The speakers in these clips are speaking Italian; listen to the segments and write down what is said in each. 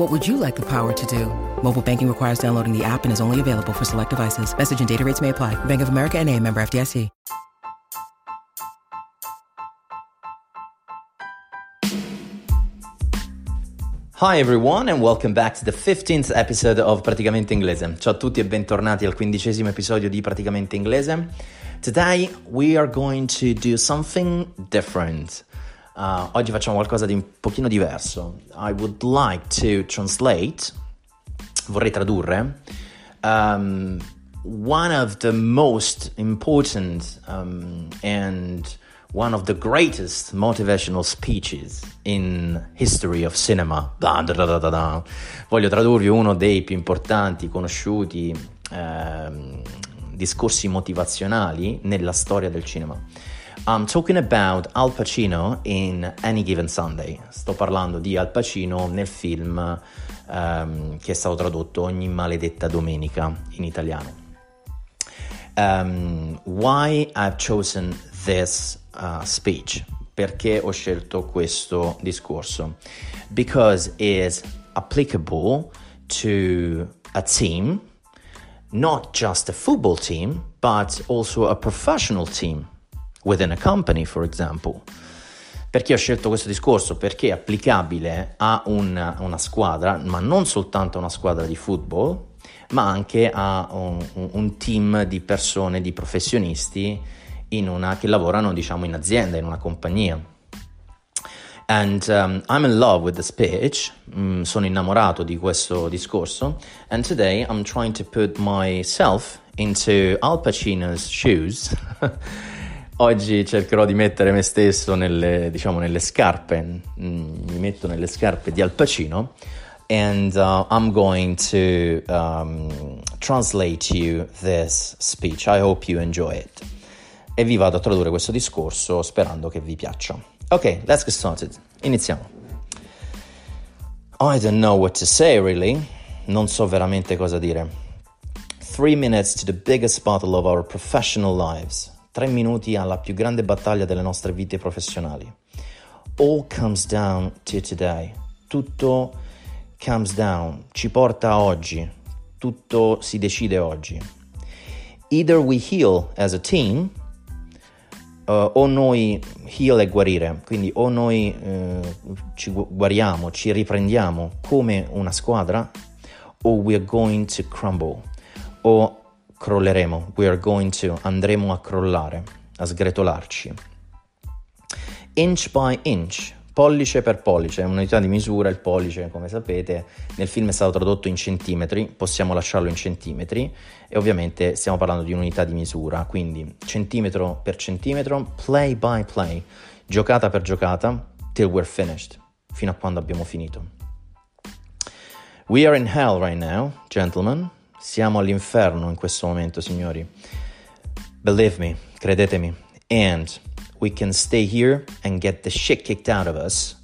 What would you like the power to do? Mobile banking requires downloading the app and is only available for select devices. Message and data rates may apply. Bank of America and a member FDIC. Hi everyone and welcome back to the 15th episode of Praticamente Inglese. Ciao a tutti e bentornati al quindicesimo episodio di Praticamente Inglese. Today we are going to do something different. Uh, oggi facciamo qualcosa di un pochino diverso. I would like to translate, vorrei tradurre, um, one of the most important um, and one of the greatest motivational speeches in history of cinema. Da, da, da, Voglio tradurvi uno dei più importanti, conosciuti ehm, discorsi motivazionali nella storia del cinema. I'm talking about Al Pacino in Any Given Sunday. Sto parlando di Al Pacino nel film ehm, che è stato tradotto Ogni maledetta domenica in italiano. Um, why I've chosen this uh, speech. Perché ho scelto questo discorso? Because it's applicable to a team, not just a football team, but also a professional team within a company, for example. Perché ho scelto questo discorso? Perché è applicabile a una, una squadra, ma non soltanto a una squadra di football, ma anche a un, un team di persone, di professionisti una, che lavorano diciamo in azienda, in una compagnia. And um, I'm in love with the speech, mm, sono innamorato di questo discorso, and today I'm trying to put myself into Al Pacino's shoes. Oggi cercherò di mettere me stesso nelle, diciamo, nelle scarpe, mm, mi metto nelle scarpe di Al Pacino, and uh, I'm going to um, translate you this speech. I hope you enjoy it e vi vado a tradurre questo discorso sperando che vi piaccia. Ok, let's get started. Iniziamo. I don't know what to say really. Non so veramente cosa dire. Three minutes to the biggest battle of our professional lives. Tre minuti alla più grande battaglia delle nostre vite professionali. All comes down to today. Tutto comes down, ci porta a oggi. Tutto si decide oggi. Either we heal as a team uh, o noi heal è guarire, quindi o noi uh, ci guariamo, ci riprendiamo come una squadra, o we're going to crumble, o crolleremo, we are going to, andremo a crollare, a sgretolarci. Inch by inch, pollice per pollice, è un'unità di misura, il pollice come sapete nel film è stato tradotto in centimetri, possiamo lasciarlo in centimetri e ovviamente stiamo parlando di un'unità di misura, quindi centimetro per centimetro, play by play, giocata per giocata, till we're finished, fino a quando abbiamo finito. We are in hell right now, gentlemen, siamo all'inferno in questo momento, signori. Believe me, credetemi, and we can stay here and get the shit kicked out of us.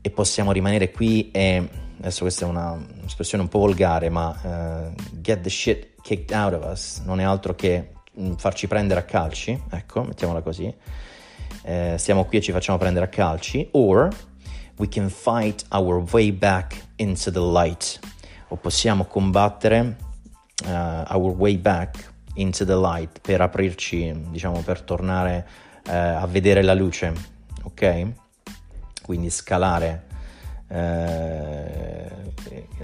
E possiamo rimanere qui e adesso questa è una, un'espressione un po' volgare ma uh, get the shit kicked out of us non è altro che mm, farci prendere a calci ecco mettiamola così. Eh, stiamo qui e ci facciamo prendere a calci. Or we can fight our way back into the light. O possiamo combattere uh, our way back into the light per aprirci diciamo per tornare eh, a vedere la luce, ok? Quindi scalare. Eh,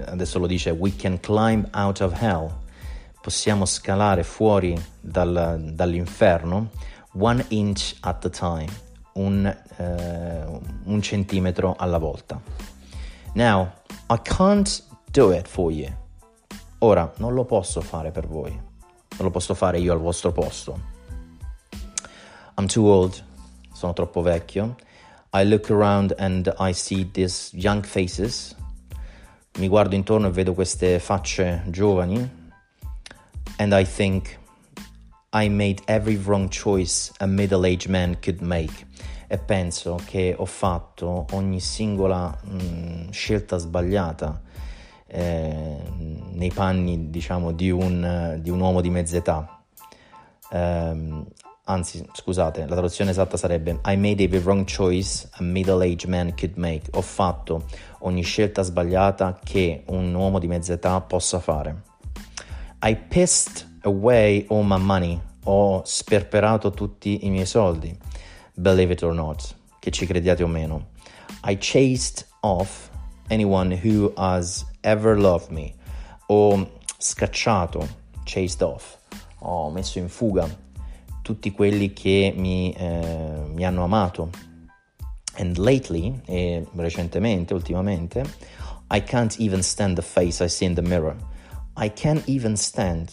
adesso lo dice, we can climb out of hell possiamo scalare fuori dal, dall'inferno one inch at a time, un, uh, un centimetro alla volta. Now, I can't do it for you. Ora, non lo posso fare per voi, non lo posso fare io al vostro posto. I'm too old, sono troppo vecchio. I look around and I see these young faces. Mi guardo intorno e vedo queste facce giovani and I think I made every wrong choice a middle-aged man could make e penso che ho fatto ogni singola mh, mm, scelta sbagliata eh, nei panni diciamo di un, di un uomo di mezz'età eh, anzi scusate la traduzione esatta sarebbe I made every wrong choice a middle-aged man could make ho fatto ogni scelta sbagliata che un uomo di mezz'età possa fare I pissed away all my money. Ho sperperato tutti i miei soldi. Believe it or not, che ci crediate o meno. I chased off anyone who has ever loved me. Ho scacciato, chased off, ho messo in fuga tutti quelli che mi, eh, mi hanno amato. And lately, e recentemente, ultimamente, I can't even stand the face I see in the mirror. I can't even stand.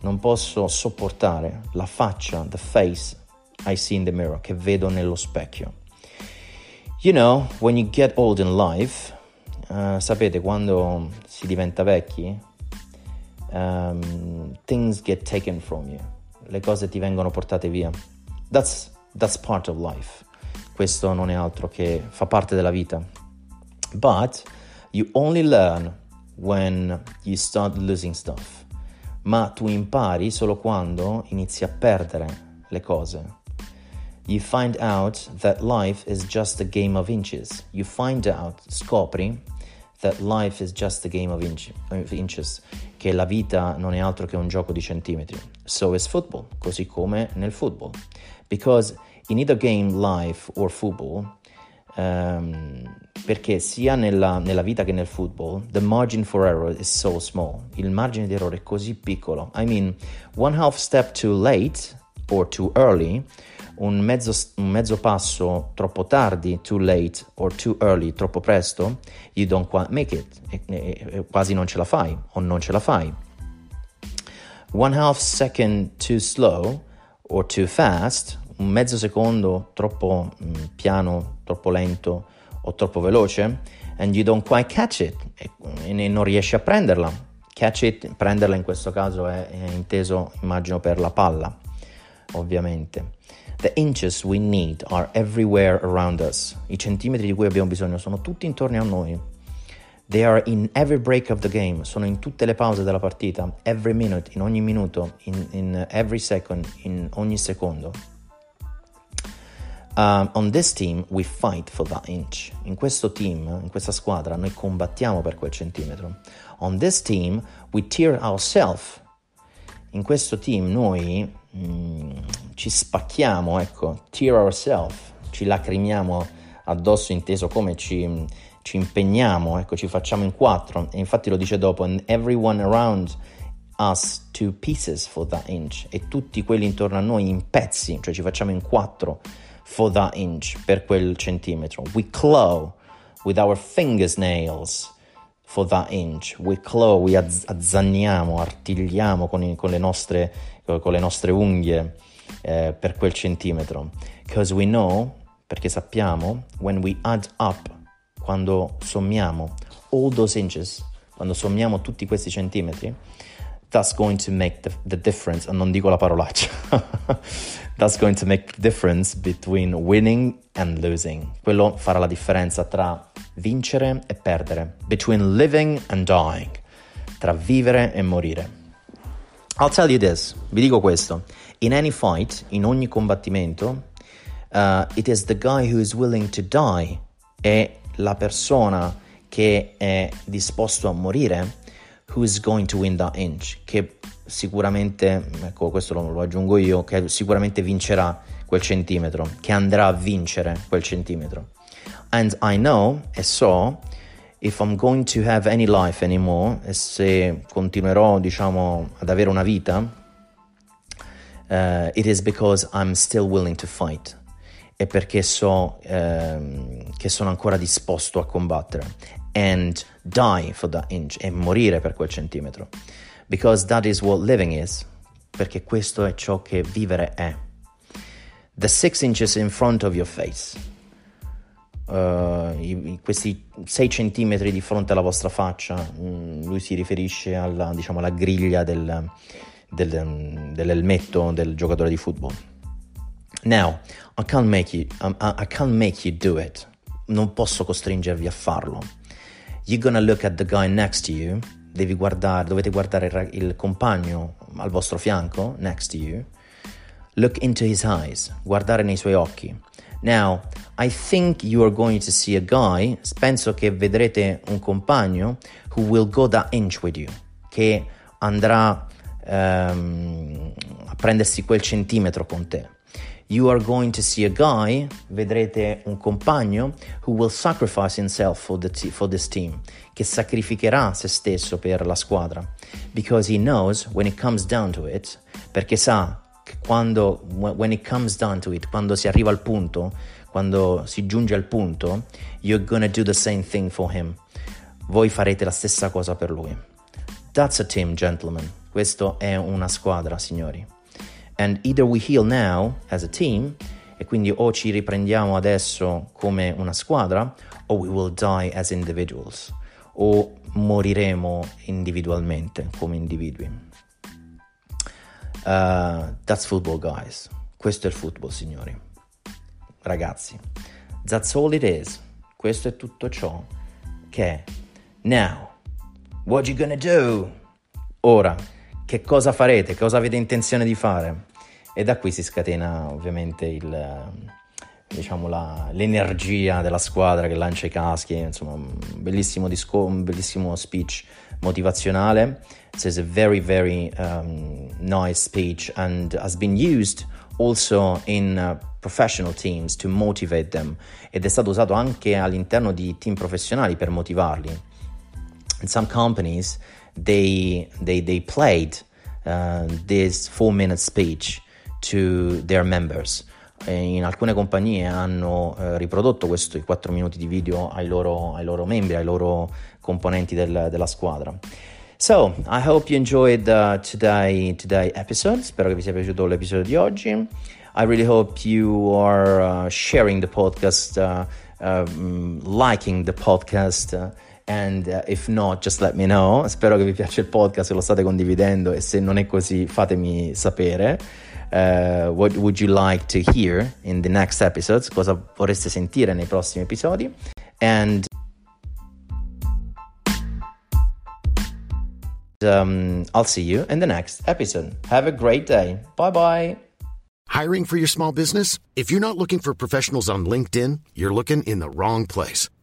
Non posso sopportare la faccia, the face I see in the mirror, che vedo nello specchio. You know, when you get old in life, uh, sapete, quando si diventa vecchi, um, things get taken from you. Le cose ti vengono portate via. That's, that's part of life. Questo non è altro che fa parte della vita. But you only learn when you start losing stuff, ma tu impari solo quando inizi a perdere le cose. You find out that life is just a game of inches. You find out, scopri, that life is just a game of, inch, of inches, che la vita non è altro che un gioco di centimetri. So is football, così come nel football. Because in either game, life or football, um, perché sia nella, nella, vita che nel football, the margin for error is so small. Il margine di errore è così piccolo. I mean, one half step too late or too early, un mezzo, un mezzo passo troppo tardi, too late, or too early, troppo presto, you don't quite make it. E, e, e quasi non ce la fai o non ce la fai. One half second too slow or too fast, un mezzo secondo troppo mh, mm, piano, troppo lento o troppo veloce and you don't quite catch it e, e non riesci a prenderla. Catch it, prenderla in questo caso è, è inteso, immagino, per la palla, ovviamente. The inches we need are everywhere around us. I centimetri di cui abbiamo bisogno sono tutti intorno a noi. They are in every break of the game, sono in tutte le pause della partita, every minute, in ogni minuto, in, in every second, in ogni secondo. Um, on this team we fight for that inch. In questo team, in questa squadra, noi combattiamo per quel centimetro. On this team we tear ourselves. In questo team noi ci spacchiamo, ecco, tear ourselves, ci lacrimiamo addosso, inteso come ci, ci impegniamo, ecco, ci facciamo in quattro. E infatti lo dice dopo, and everyone around us to pieces for that inch. E tutti quelli intorno a noi in pezzi, cioè ci facciamo in quattro for that inch, per quel centimetro. We claw with our fingernails for that inch. We claw, we azz- azzanniamo, artigliamo con, i, con, le nostre, con, le nostre, unghie eh, per quel centimetro. Because we know, perché sappiamo, when we add up, quando sommiamo all those inches, quando sommiamo tutti questi centimetri, that's going to make the, the difference, non dico la parolaccia, that's going to make the difference between winning and losing. Quello farà la differenza tra vincere e perdere, between living and dying, tra vivere e morire. I'll tell you this, vi dico questo, in any fight, in ogni combattimento, uh, it is the guy who is willing to die, è la persona che è disposto a morire who's going to win that inch, che sicuramente, ecco questo lo, lo aggiungo io, che sicuramente vincerà quel centimetro, che andrà a vincere quel centimetro. And I know, e so, if I'm going to have any life anymore, e se continuerò, diciamo, ad avere una vita, uh, it is because I'm still willing to fight. E perché so uh, che sono ancora disposto a combattere. And die for that inch. E morire per quel centimetro. Because that is what living is. Perché questo è ciò che vivere è. The six inches in front of your face uh, i, questi 6 centimetri di fronte alla vostra faccia, mm, lui si riferisce alla, diciamo, alla griglia del, del, dell'elmetto del giocatore di football. Now, I can't make you, I, I can't make you do it. Non posso costringervi a farlo. You're gonna look at the guy next to you. Devi guardare, dovete guardare il, il compagno al vostro fianco, next to you. Look into his eyes, guardare nei suoi occhi. Now, I think you are going to see a guy, penso che vedrete un compagno, who will go that inch with you, che andrà um, a prendersi quel centimetro con te. You are going to see a guy, vedrete un compagno, who will sacrifice himself for, the t- for this team, che sacrificherà se stesso per la squadra. Because he knows, when it comes down to it, perché sa quando, when it comes down to it, quando si arriva al punto, quando si giunge al punto, you're gonna do the same thing for him. Voi farete la stessa cosa per lui. That's a team, gentlemen. Questo è una squadra, signori. And either we heal now as a team, e quindi o ci riprendiamo adesso come una squadra, o we will die as individuals, o moriremo individualmente come individui. Uh, that's football, guys. Questo è il football, signori. Ragazzi, that's all it is. Questo è tutto ciò che. Now, what you gonna do? Ora, che cosa farete? Cosa avete intenzione di fare? E da qui si scatena ovviamente il, diciamo la, l'energia della squadra che lancia i caschi, insomma un bellissimo, disco, un bellissimo speech motivazionale it's a very, very um, nice speech and has been used also in uh, professional teams to motivate them ed è stato usato anche all'interno di team professionali per motivarli. In some companies they, they, they played uh, this four minute speech to their members. In alcune compagnie hanno uh, riprodotto questi 4 minuti di video ai loro, ai loro membri, ai loro componenti del, della squadra. So, I hope you enjoyed uh, today, today episode. Spero che vi sia piaciuto l'episodio di oggi. I really hope you are uh, sharing the podcast, uh, um, liking the podcast. And uh, if not, just let me know. Spero che vi piaccia il podcast, se lo state condividendo e se non è così, fatemi sapere. Uh, what would you like to hear in the next episodes? Cosa vorreste sentire nei prossimi episodi? And Um, I'll see you in the next episode. Have a great day. Bye bye. Hiring for your small business? If you're not looking for professionals on LinkedIn, you're looking in the wrong place.